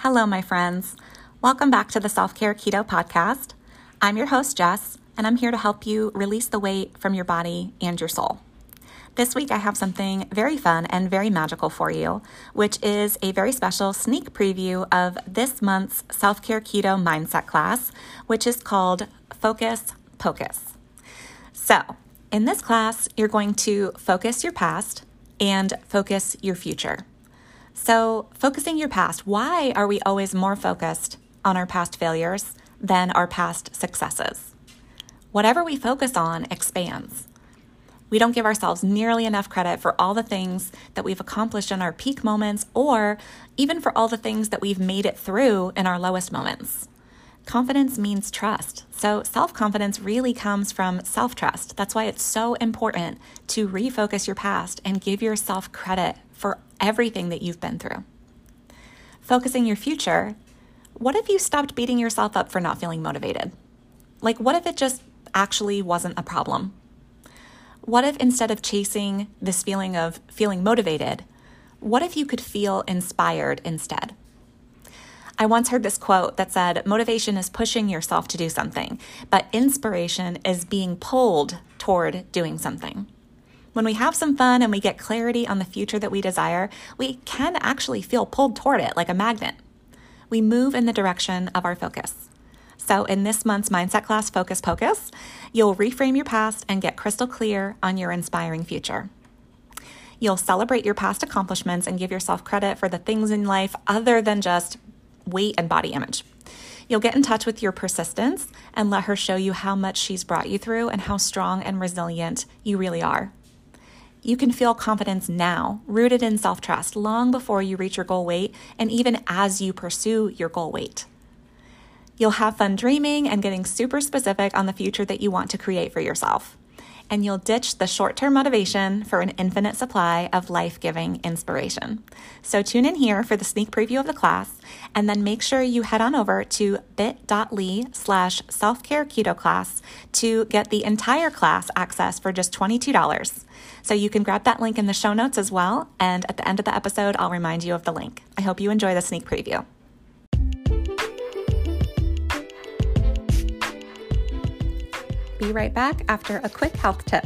Hello, my friends. Welcome back to the Self Care Keto Podcast. I'm your host, Jess, and I'm here to help you release the weight from your body and your soul. This week, I have something very fun and very magical for you, which is a very special sneak preview of this month's Self Care Keto Mindset class, which is called Focus Pocus. So, in this class, you're going to focus your past and focus your future. So, focusing your past, why are we always more focused on our past failures than our past successes? Whatever we focus on expands. We don't give ourselves nearly enough credit for all the things that we've accomplished in our peak moments or even for all the things that we've made it through in our lowest moments. Confidence means trust. So, self confidence really comes from self trust. That's why it's so important to refocus your past and give yourself credit for everything that you've been through. Focusing your future, what if you stopped beating yourself up for not feeling motivated? Like, what if it just actually wasn't a problem? What if instead of chasing this feeling of feeling motivated, what if you could feel inspired instead? I once heard this quote that said, Motivation is pushing yourself to do something, but inspiration is being pulled toward doing something. When we have some fun and we get clarity on the future that we desire, we can actually feel pulled toward it like a magnet. We move in the direction of our focus. So, in this month's Mindset class, Focus Pocus, you'll reframe your past and get crystal clear on your inspiring future. You'll celebrate your past accomplishments and give yourself credit for the things in life other than just weight and body image. You'll get in touch with your persistence and let her show you how much she's brought you through and how strong and resilient you really are. You can feel confidence now, rooted in self trust, long before you reach your goal weight and even as you pursue your goal weight. You'll have fun dreaming and getting super specific on the future that you want to create for yourself. And you'll ditch the short term motivation for an infinite supply of life giving inspiration. So tune in here for the sneak preview of the class, and then make sure you head on over to bit.ly slash self care keto class to get the entire class access for just $22. So you can grab that link in the show notes as well. And at the end of the episode, I'll remind you of the link. I hope you enjoy the sneak preview. Be right back after a quick health tip.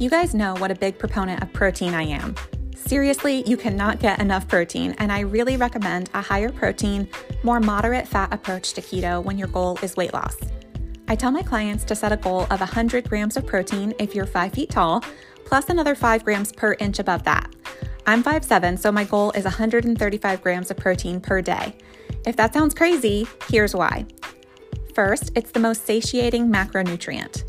You guys know what a big proponent of protein I am. Seriously, you cannot get enough protein, and I really recommend a higher protein, more moderate fat approach to keto when your goal is weight loss. I tell my clients to set a goal of 100 grams of protein if you're 5 feet tall, plus another 5 grams per inch above that. I'm 5'7, so my goal is 135 grams of protein per day. If that sounds crazy, here's why. First, it's the most satiating macronutrient.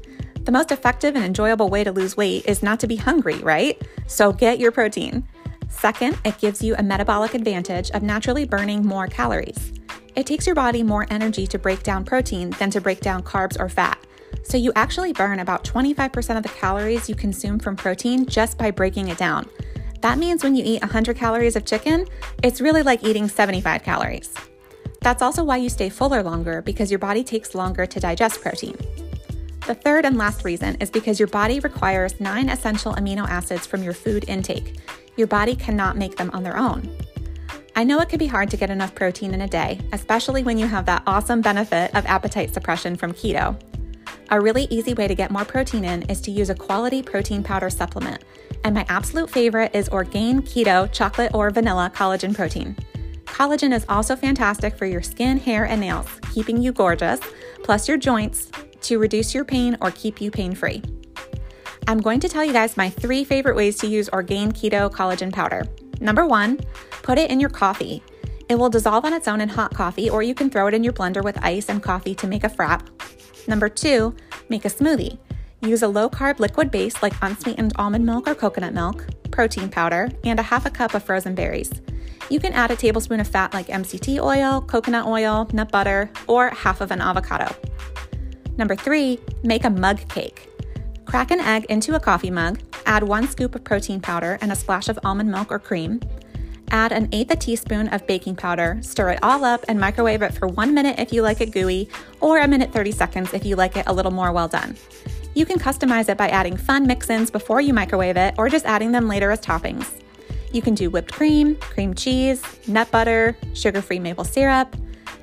The most effective and enjoyable way to lose weight is not to be hungry, right? So get your protein. Second, it gives you a metabolic advantage of naturally burning more calories. It takes your body more energy to break down protein than to break down carbs or fat. So you actually burn about 25% of the calories you consume from protein just by breaking it down. That means when you eat 100 calories of chicken, it's really like eating 75 calories. That's also why you stay fuller longer because your body takes longer to digest protein. The third and last reason is because your body requires nine essential amino acids from your food intake. Your body cannot make them on their own. I know it can be hard to get enough protein in a day, especially when you have that awesome benefit of appetite suppression from keto. A really easy way to get more protein in is to use a quality protein powder supplement, and my absolute favorite is Orgain Keto Chocolate or Vanilla Collagen Protein. Collagen is also fantastic for your skin, hair, and nails, keeping you gorgeous, plus your joints to reduce your pain or keep you pain free. I'm going to tell you guys my three favorite ways to use Orgain Keto Collagen Powder. Number one, put it in your coffee. It will dissolve on its own in hot coffee, or you can throw it in your blender with ice and coffee to make a frap. Number two, make a smoothie. Use a low carb liquid base like unsweetened almond milk or coconut milk, protein powder, and a half a cup of frozen berries. You can add a tablespoon of fat like MCT oil, coconut oil, nut butter, or half of an avocado. Number three, make a mug cake. Crack an egg into a coffee mug, add one scoop of protein powder and a splash of almond milk or cream. Add an eighth a teaspoon of baking powder, stir it all up, and microwave it for one minute if you like it gooey, or a minute 30 seconds if you like it a little more well done. You can customize it by adding fun mix ins before you microwave it or just adding them later as toppings. You can do whipped cream, cream cheese, nut butter, sugar free maple syrup,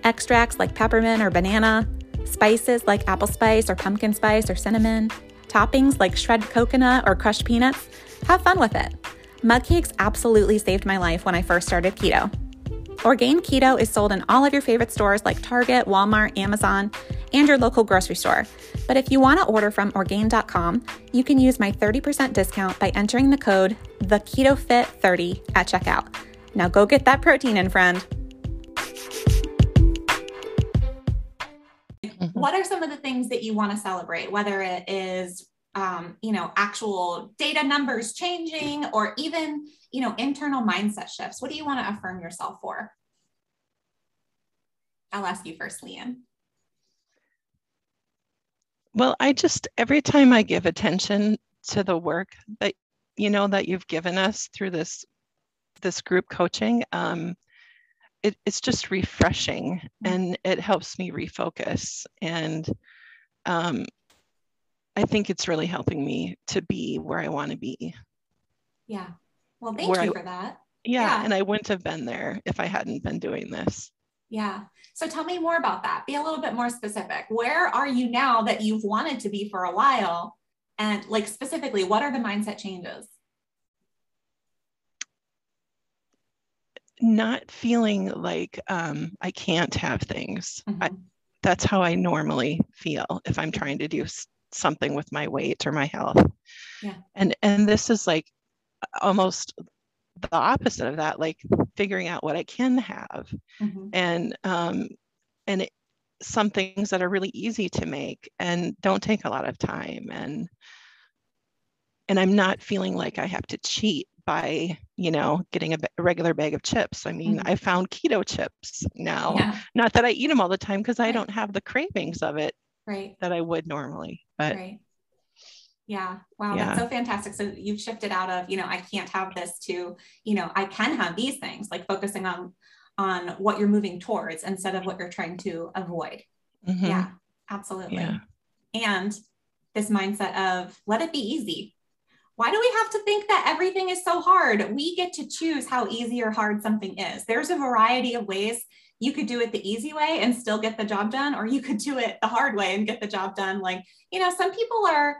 extracts like peppermint or banana, spices like apple spice or pumpkin spice or cinnamon, toppings like shredded coconut or crushed peanuts. Have fun with it. Mug cakes absolutely saved my life when I first started keto. Orgain Keto is sold in all of your favorite stores like Target, Walmart, Amazon, and your local grocery store. But if you want to order from Orgain.com, you can use my 30% discount by entering the code TheKetoFit30 at checkout. Now go get that protein in, friend. What are some of the things that you want to celebrate, whether it is um, you know, actual data numbers changing or even, you know, internal mindset shifts? What do you want to affirm yourself for? I'll ask you first, Leanne. Well, I just, every time I give attention to the work that, you know, that you've given us through this, this group coaching, um, it, it's just refreshing mm-hmm. and it helps me refocus. And um, I think it's really helping me to be where I want to be. Yeah. Well, thank where you I, for that. Yeah, yeah. And I wouldn't have been there if I hadn't been doing this. Yeah. So tell me more about that. Be a little bit more specific. Where are you now that you've wanted to be for a while? And like specifically, what are the mindset changes? Not feeling like um, I can't have things. Mm-hmm. I, that's how I normally feel if I'm trying to do something with my weight or my health. Yeah. And and this is like almost the opposite of that, like figuring out what I can have, mm-hmm. and um, and it, some things that are really easy to make and don't take a lot of time, and and I'm not feeling like I have to cheat by you know getting a, a regular bag of chips i mean mm-hmm. i found keto chips now yeah. not that i eat them all the time because i don't have the cravings of it right. that i would normally but right. Yeah. Wow. Yeah. that's so fantastic. So you've shifted out of you know i can't have this to you know i can have these things like focusing on on what you're moving towards instead of what you're trying to avoid. Mm-hmm. yeah. Absolutely. Yeah. and this mindset of let it be easy. Why do we have to think that everything is so hard? We get to choose how easy or hard something is. There's a variety of ways you could do it the easy way and still get the job done or you could do it the hard way and get the job done. Like you know some people are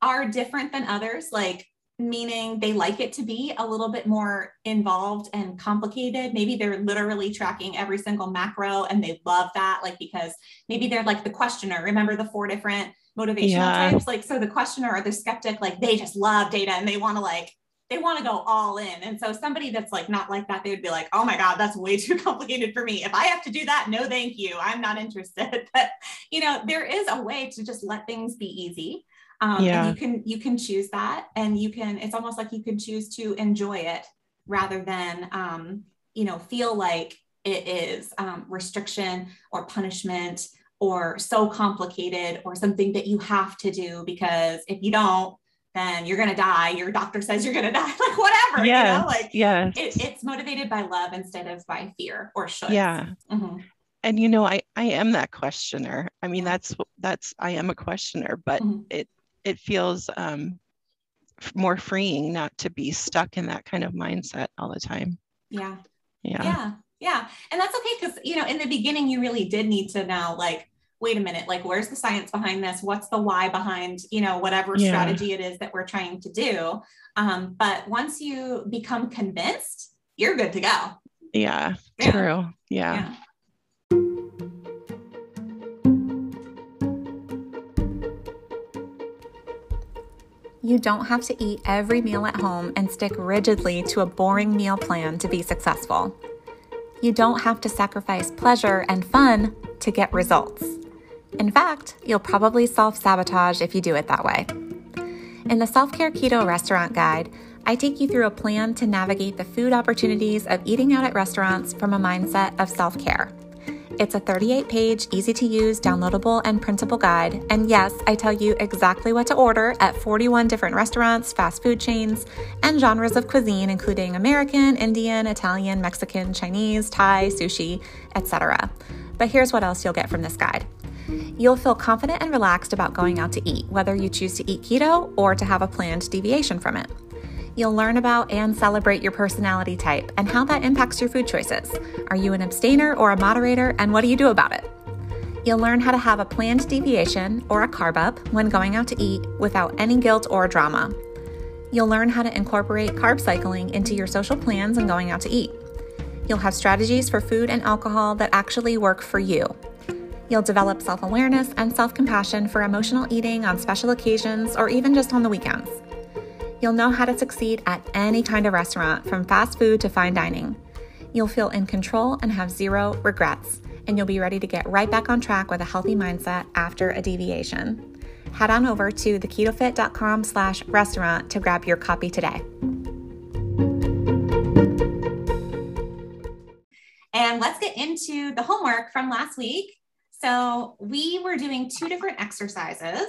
are different than others like meaning they like it to be a little bit more involved and complicated. Maybe they're literally tracking every single macro and they love that like because maybe they're like the questioner. Remember the four different motivational yeah. types? Like so the questioner or the skeptic like they just love data and they want to like they want to go all in. And so somebody that's like not like that, they would be like, oh my God, that's way too complicated for me. If I have to do that, no, thank you. I'm not interested. But you know, there is a way to just let things be easy. Um, yeah. and you can you can choose that and you can it's almost like you can choose to enjoy it rather than um, you know feel like it is um, restriction or punishment or so complicated or something that you have to do because if you don't then you're gonna die. Your doctor says you're gonna die, like whatever. Yeah, you know? like yeah, it, it's motivated by love instead of by fear or should. Yeah. Mm-hmm. And you know, I I am that questioner. I mean, that's that's I am a questioner, but mm-hmm. it it feels um, more freeing not to be stuck in that kind of mindset all the time. Yeah. Yeah. Yeah. Yeah. And that's okay because you know, in the beginning, you really did need to now like wait a minute, like where's the science behind this? What's the why behind, you know, whatever yeah. strategy it is that we're trying to do? Um, but once you become convinced, you're good to go. Yeah, yeah. true. yeah. yeah. You don't have to eat every meal at home and stick rigidly to a boring meal plan to be successful. You don't have to sacrifice pleasure and fun to get results. In fact, you'll probably self sabotage if you do it that way. In the Self Care Keto Restaurant Guide, I take you through a plan to navigate the food opportunities of eating out at restaurants from a mindset of self care. It's a 38 page, easy to use, downloadable, and printable guide. And yes, I tell you exactly what to order at 41 different restaurants, fast food chains, and genres of cuisine, including American, Indian, Italian, Mexican, Chinese, Thai, sushi, etc. But here's what else you'll get from this guide You'll feel confident and relaxed about going out to eat, whether you choose to eat keto or to have a planned deviation from it. You'll learn about and celebrate your personality type and how that impacts your food choices. Are you an abstainer or a moderator, and what do you do about it? You'll learn how to have a planned deviation or a carb up when going out to eat without any guilt or drama. You'll learn how to incorporate carb cycling into your social plans and going out to eat. You'll have strategies for food and alcohol that actually work for you. You'll develop self awareness and self compassion for emotional eating on special occasions or even just on the weekends. You'll know how to succeed at any kind of restaurant, from fast food to fine dining. You'll feel in control and have zero regrets, and you'll be ready to get right back on track with a healthy mindset after a deviation. Head on over to theketofit.com slash restaurant to grab your copy today. And let's get into the homework from last week. So we were doing two different exercises.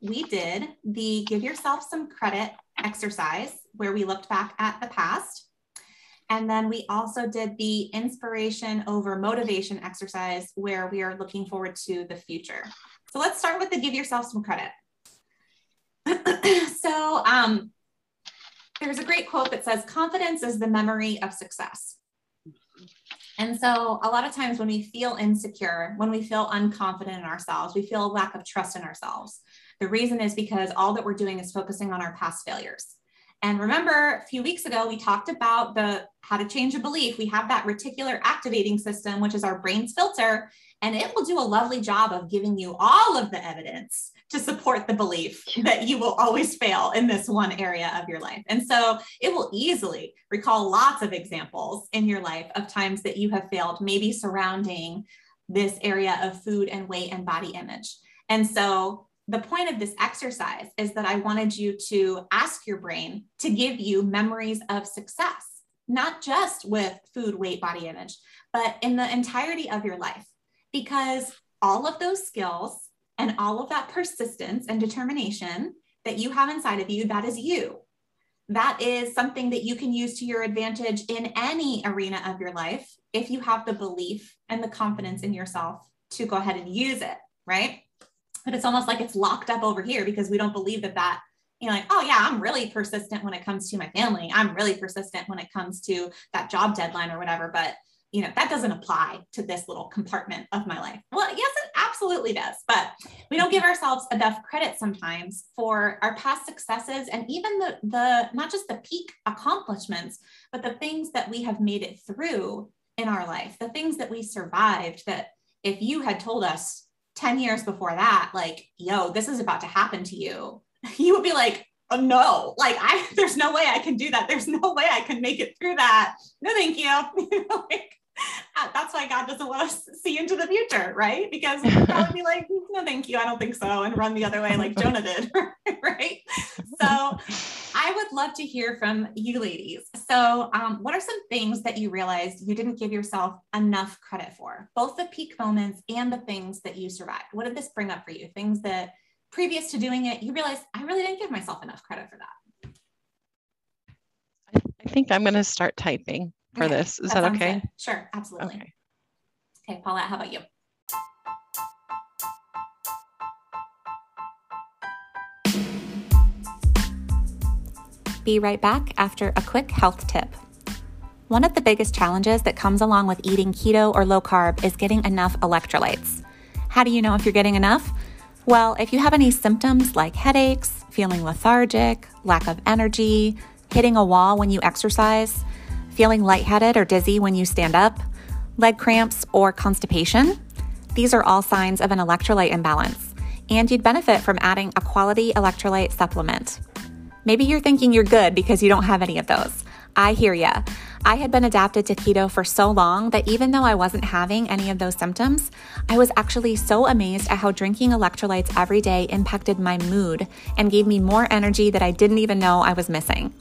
We did the give yourself some credit exercise where we looked back at the past. And then we also did the inspiration over motivation exercise where we are looking forward to the future. So let's start with the give yourself some credit. so um, there's a great quote that says, confidence is the memory of success. And so, a lot of times when we feel insecure, when we feel unconfident in ourselves, we feel a lack of trust in ourselves. The reason is because all that we're doing is focusing on our past failures. And remember, a few weeks ago, we talked about the how to change a belief. We have that reticular activating system, which is our brain's filter, and it will do a lovely job of giving you all of the evidence to support the belief that you will always fail in this one area of your life. And so it will easily recall lots of examples in your life of times that you have failed, maybe surrounding this area of food and weight and body image. And so the point of this exercise is that I wanted you to ask your brain to give you memories of success, not just with food, weight, body image, but in the entirety of your life. Because all of those skills and all of that persistence and determination that you have inside of you, that is you. That is something that you can use to your advantage in any arena of your life if you have the belief and the confidence in yourself to go ahead and use it, right? But it's almost like it's locked up over here because we don't believe that that you know, like, oh yeah, I'm really persistent when it comes to my family. I'm really persistent when it comes to that job deadline or whatever. But you know, that doesn't apply to this little compartment of my life. Well, yes, it absolutely does. But we don't give ourselves enough credit sometimes for our past successes and even the, the not just the peak accomplishments, but the things that we have made it through in our life, the things that we survived that if you had told us 10 years before that, like, yo, this is about to happen to you, you would be like, oh, no, like I, there's no way I can do that. There's no way I can make it through that. No, thank you. like, that's why God doesn't want us to see into the future, right? Because we'd probably be like, no, thank you, I don't think so, and run the other way like Jonah did, right? So I would love to hear from you ladies. So, um, what are some things that you realized you didn't give yourself enough credit for, both the peak moments and the things that you survived? What did this bring up for you? Things that previous to doing it, you realized I really didn't give myself enough credit for that. I think I'm going to start typing for okay. this. Is that, that okay? Good. Sure, absolutely. Okay. okay, Paulette, how about you? Be right back after a quick health tip. One of the biggest challenges that comes along with eating keto or low carb is getting enough electrolytes. How do you know if you're getting enough? Well, if you have any symptoms like headaches, feeling lethargic, lack of energy, hitting a wall when you exercise, feeling lightheaded or dizzy when you stand up, leg cramps, or constipation. These are all signs of an electrolyte imbalance, and you'd benefit from adding a quality electrolyte supplement. Maybe you're thinking you're good because you don't have any of those. I hear ya. I had been adapted to keto for so long that even though I wasn't having any of those symptoms, I was actually so amazed at how drinking electrolytes every day impacted my mood and gave me more energy that I didn't even know I was missing.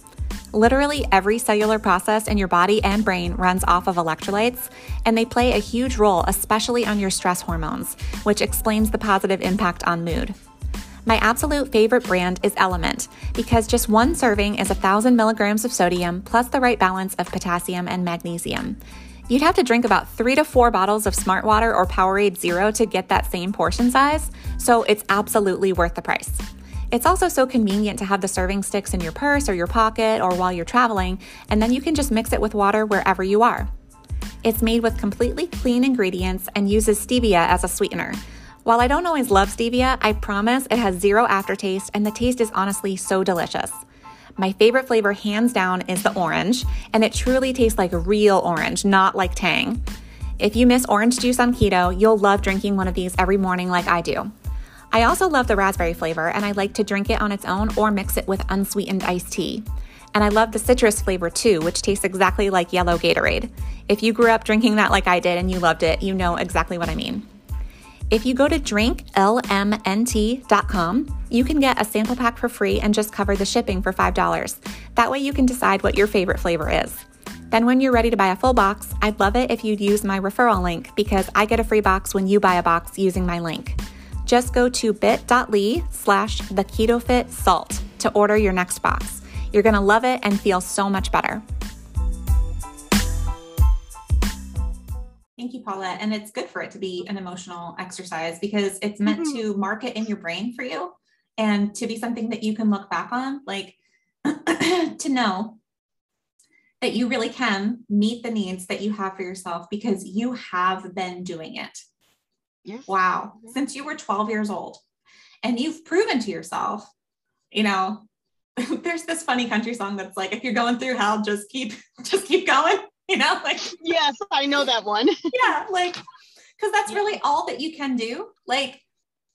Literally every cellular process in your body and brain runs off of electrolytes, and they play a huge role, especially on your stress hormones, which explains the positive impact on mood. My absolute favorite brand is LMNT because just one serving is 1,000 milligrams of sodium plus the right balance of potassium and magnesium. You'd have to drink about three to four bottles of Smart Water or Powerade Zero to get that same portion size, so it's absolutely worth the price. It's also so convenient to have the serving sticks in your purse or your pocket or while you're traveling, and then you can just mix it with water wherever you are. It's made with completely clean ingredients and uses stevia as a sweetener. While I don't always love stevia, I promise it has zero aftertaste and the taste is honestly so delicious. My favorite flavor, hands down, is the orange, and it truly tastes like real orange, not like Tang. If you miss orange juice on keto, you'll love drinking one of these every morning like I do. I also love the raspberry flavor, and I like to drink it on its own or mix it with unsweetened iced tea. And I love the citrus flavor too, which tastes exactly like yellow Gatorade. If you grew up drinking that like I did and you loved it, you know exactly what I mean. If you go to drinklmnt.com, you can get a sample pack for free and just cover the shipping for $5. That way you can decide what your favorite flavor is. Then, when you're ready to buy a full box, I'd love it if you'd use my referral link because I get a free box when you buy a box using my link. Just go to bit.ly slash the keto fit salt to order your next box. You're gonna love it and feel so much better. Thank you, Paula. And it's good for it to be an emotional exercise because it's meant mm-hmm. to mark it in your brain for you and to be something that you can look back on, like to know that you really can meet the needs that you have for yourself because you have been doing it. Yes. Wow. Since you were 12 years old. And you've proven to yourself, you know, there's this funny country song that's like, if you're going through hell, just keep, just keep going you know, like yes, I know that one. yeah, like because that's really all that you can do. Like,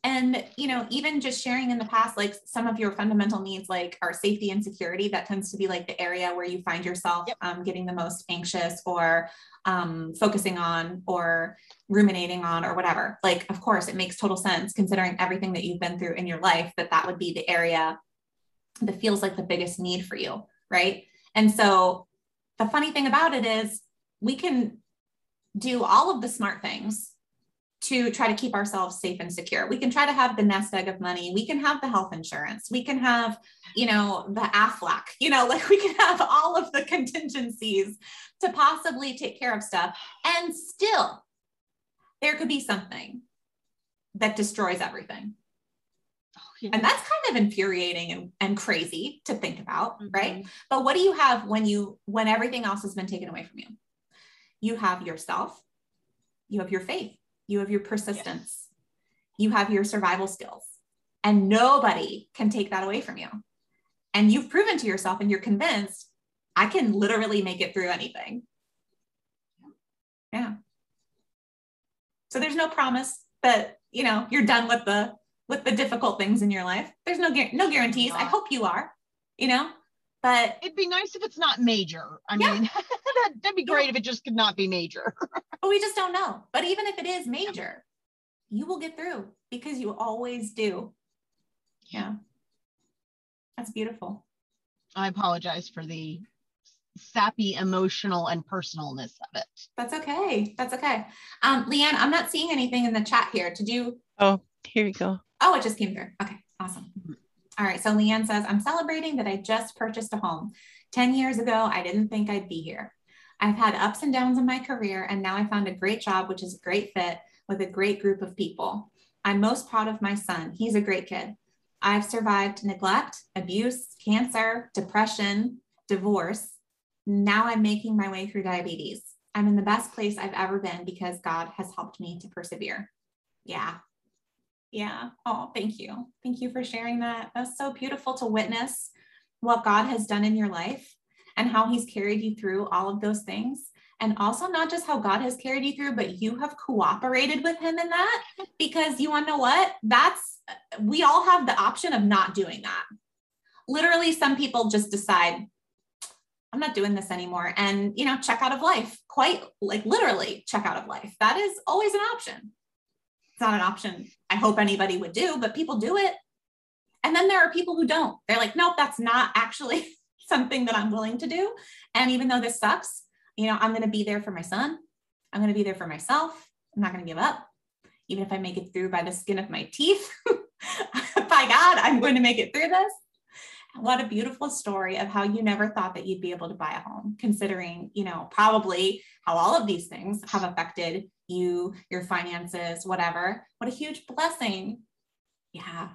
and you know, even just sharing in the past, like some of your fundamental needs, like are safety and security. That tends to be like the area where you find yourself yep. um, getting the most anxious or um, focusing on or ruminating on or whatever. Like, of course, it makes total sense considering everything that you've been through in your life that that would be the area that feels like the biggest need for you, right? And so the funny thing about it is we can do all of the smart things to try to keep ourselves safe and secure. We can try to have the nest egg of money. We can have the health insurance. We can have, you know, the AFLAC, you know, like we can have all of the contingencies to possibly take care of stuff. And still, there could be something that destroys everything. Yeah. And that's kind of infuriating and, and crazy to think about, mm-hmm. right? But what do you have when you when everything else has been taken away from you? You have yourself, you have your faith, you have your persistence, yes. you have your survival skills. And nobody can take that away from you. And you've proven to yourself and you're convinced I can literally make it through anything. Yeah. So there's no promise that, you know, you're done with the with the difficult things in your life. There's no no guarantees. I hope you are, you know, but it'd be nice if it's not major. I yeah. mean, that, would be great yeah. if it just could not be major. but we just don't know. But even if it is major, you will get through because you always do. Yeah. That's beautiful. I apologize for the sappy emotional and personalness of it. That's okay. That's okay. Um, Leanne, I'm not seeing anything in the chat here. Did you? Oh, here you go. Oh, it just came through. Okay, awesome. All right, so Leanne says, I'm celebrating that I just purchased a home. 10 years ago, I didn't think I'd be here. I've had ups and downs in my career, and now I found a great job, which is a great fit with a great group of people. I'm most proud of my son. He's a great kid. I've survived neglect, abuse, cancer, depression, divorce. Now I'm making my way through diabetes. I'm in the best place I've ever been because God has helped me to persevere. Yeah, yeah. Oh, thank you. Thank you for sharing that. That's so beautiful to witness what God has done in your life and how he's carried you through all of those things. And also, not just how God has carried you through, but you have cooperated with him in that because you want to know what? That's, we all have the option of not doing that. Literally, some people just decide, I'm not doing this anymore and, you know, check out of life, quite like literally check out of life. That is always an option it's not an option I hope anybody would do, but people do it. And then there are people who don't. They're like, nope, that's not actually something that I'm willing to do. And even though this sucks, you know, I'm going to be there for my son. I'm going to be there for myself. I'm not going to give up. Even if I make it through by the skin of my teeth, by God, I'm going to make it through this. What a beautiful story of how you never thought that you'd be able to buy a home, considering, you know, probably how all of these things have affected you, your finances, whatever. What a huge blessing. Yeah.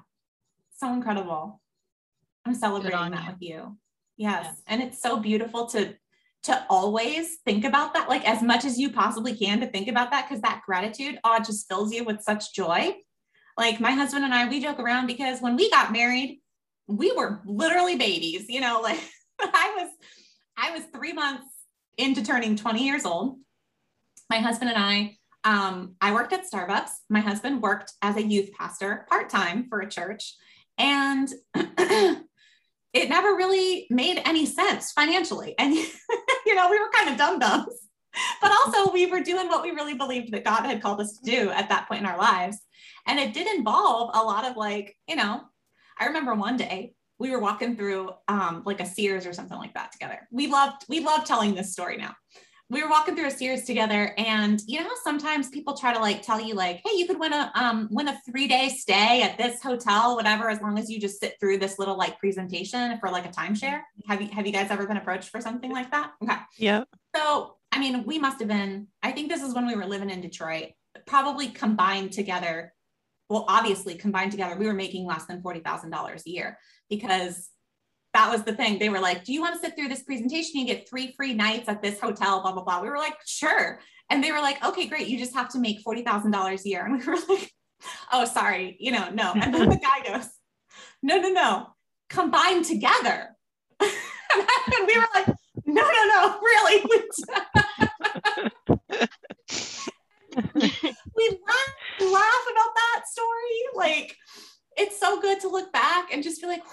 so incredible. I'm celebrating that you. with you. Yes. And it's so beautiful to to always think about that, like as much as you possibly can to think about that, because that gratitude, oh, just fills you with such joy. Like my husband and I, we joke around because when we got married, we were literally babies, you know, like I was, I was three months into turning 20 years old. My husband and I, um, I worked at Starbucks. My husband worked as a youth pastor part time for a church. And it never really made any sense financially. And, you know, we were kind of dum dums, but also we were doing what we really believed that God had called us to do at that point in our lives. And it did involve a lot of like, you know, I remember one day we were walking through um, like a Sears or something like that together. We loved, we love telling this story now we were walking through a Sears together and you know how sometimes people try to like tell you like hey you could win a um win a three day stay at this hotel whatever as long as you just sit through this little like presentation for like a timeshare. Have you have you guys ever been approached for something like that? Okay. Yeah. So i mean we must have been i think this is when we were living in detroit probably combined together well obviously combined together we were making less than $40000 a year because that was the thing. They were like, Do you want to sit through this presentation? You get three free nights at this hotel, blah, blah, blah. We were like, Sure. And they were like, Okay, great. You just have to make $40,000 a year. And we were like, Oh, sorry. You know, no. And then the guy goes, No, no, no. Combined together. and we were like, No, no, no. Really? we laugh, laugh about that story. Like, it's so good to look back and just be like,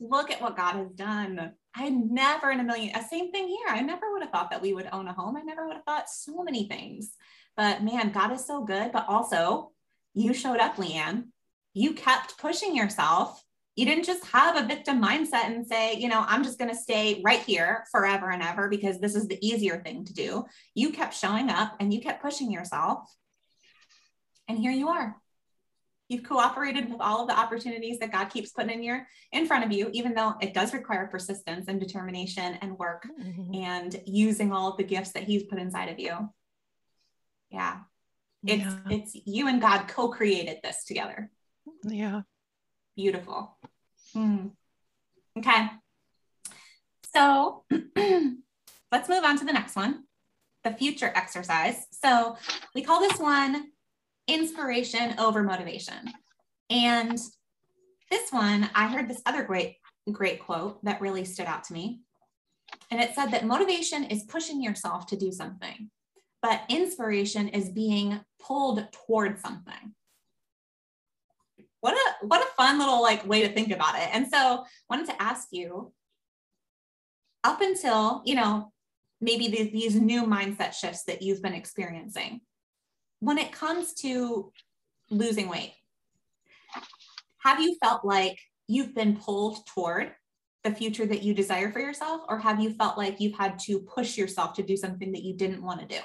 look at what God has done. I never in a million, uh, same thing here. I never would have thought that we would own a home. I never would have thought so many things. But man, God is so good. But also, you showed up, Leanne. You kept pushing yourself. You didn't just have a victim mindset and say, you know, I'm just going to stay right here forever and ever because this is the easier thing to do. You kept showing up and you kept pushing yourself. And here you are. You've cooperated with all of the opportunities that God keeps putting in your in front of you, even though it does require persistence and determination and work mm-hmm. and using all of the gifts that He's put inside of you. Yeah. It's yeah. it's you and God co-created this together. Yeah. Beautiful. Hmm. Okay. So let's move on to the next one the future exercise. So we call this one inspiration over motivation. And this one, I heard this other great, great quote that really stood out to me. And it said that motivation is pushing yourself to do something, but inspiration is being pulled toward something. What a what a fun little like way to think about it. And so wanted to ask you up until, you know, maybe these, these new mindset shifts that you've been experiencing when it comes to losing weight, have you felt like you've been pulled toward the future that you desire for yourself, or have you felt like you've had to push yourself to do something that you didn't want to do?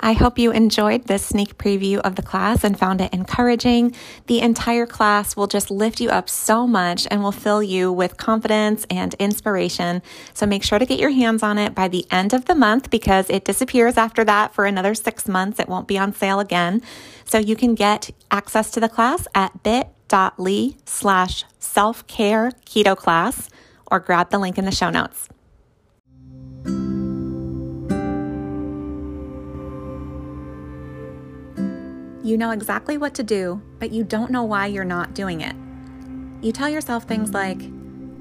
I hope you enjoyed this sneak preview of the class and found it encouraging. The entire class will just lift you up so much and will fill you with confidence and inspiration. So make sure to get your hands on it by the end of the month because it disappears after that for another six months. It won't be on sale again. So you can get access to the class at bit.ly slash self care keto class or grab the link in the show notes. You know exactly what to do, but you don't know why you're not doing it. You tell yourself things like,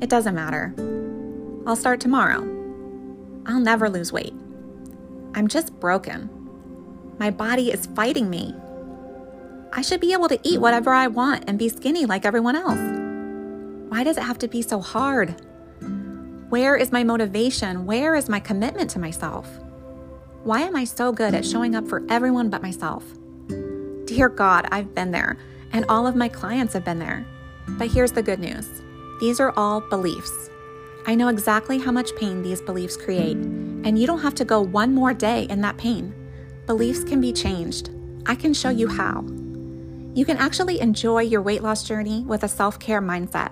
it doesn't matter. I'll start tomorrow. I'll never lose weight. I'm just broken. My body is fighting me. I should be able to eat whatever I want and be skinny like everyone else. Why does it have to be so hard? Where is my motivation? Where is my commitment to myself? Why am I so good at showing up for everyone but myself? Dear God, I've been there, and all of my clients have been there. But here's the good news these are all beliefs. I know exactly how much pain these beliefs create, and you don't have to go one more day in that pain. Beliefs can be changed. I can show you how. You can actually enjoy your weight loss journey with a self care mindset.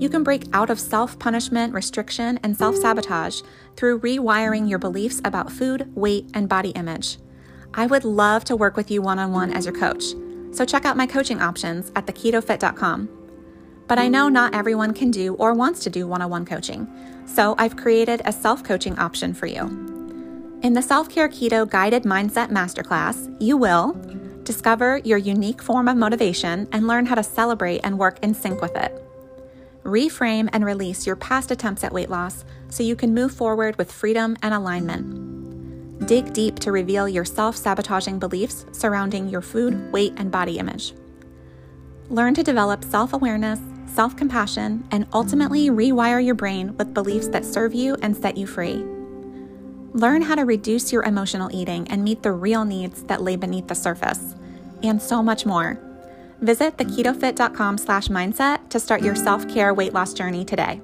You can break out of self punishment, restriction, and self sabotage through rewiring your beliefs about food, weight, and body image. I would love to work with you one on one as your coach. So check out my coaching options at theketofit.com. but I know not everyone can do or wants to do one on one coaching, so I've created a self coaching option for you. In the Self Care Keto Guided Mindset Masterclass, you will discover your unique form of motivation and learn how to celebrate and work in sync with it. Reframe and release your past attempts at weight loss so you can move forward with freedom and alignment. Dig deep to reveal your self sabotaging beliefs surrounding your food, weight, and body image. Learn to develop self awareness, self compassion, and ultimately rewire your brain with beliefs that serve you and set you free. Learn how to reduce your emotional eating and meet the real needs that lay beneath the surface, and so much more. Visit theketofit.com slash mindset to start your self-care weight loss journey today.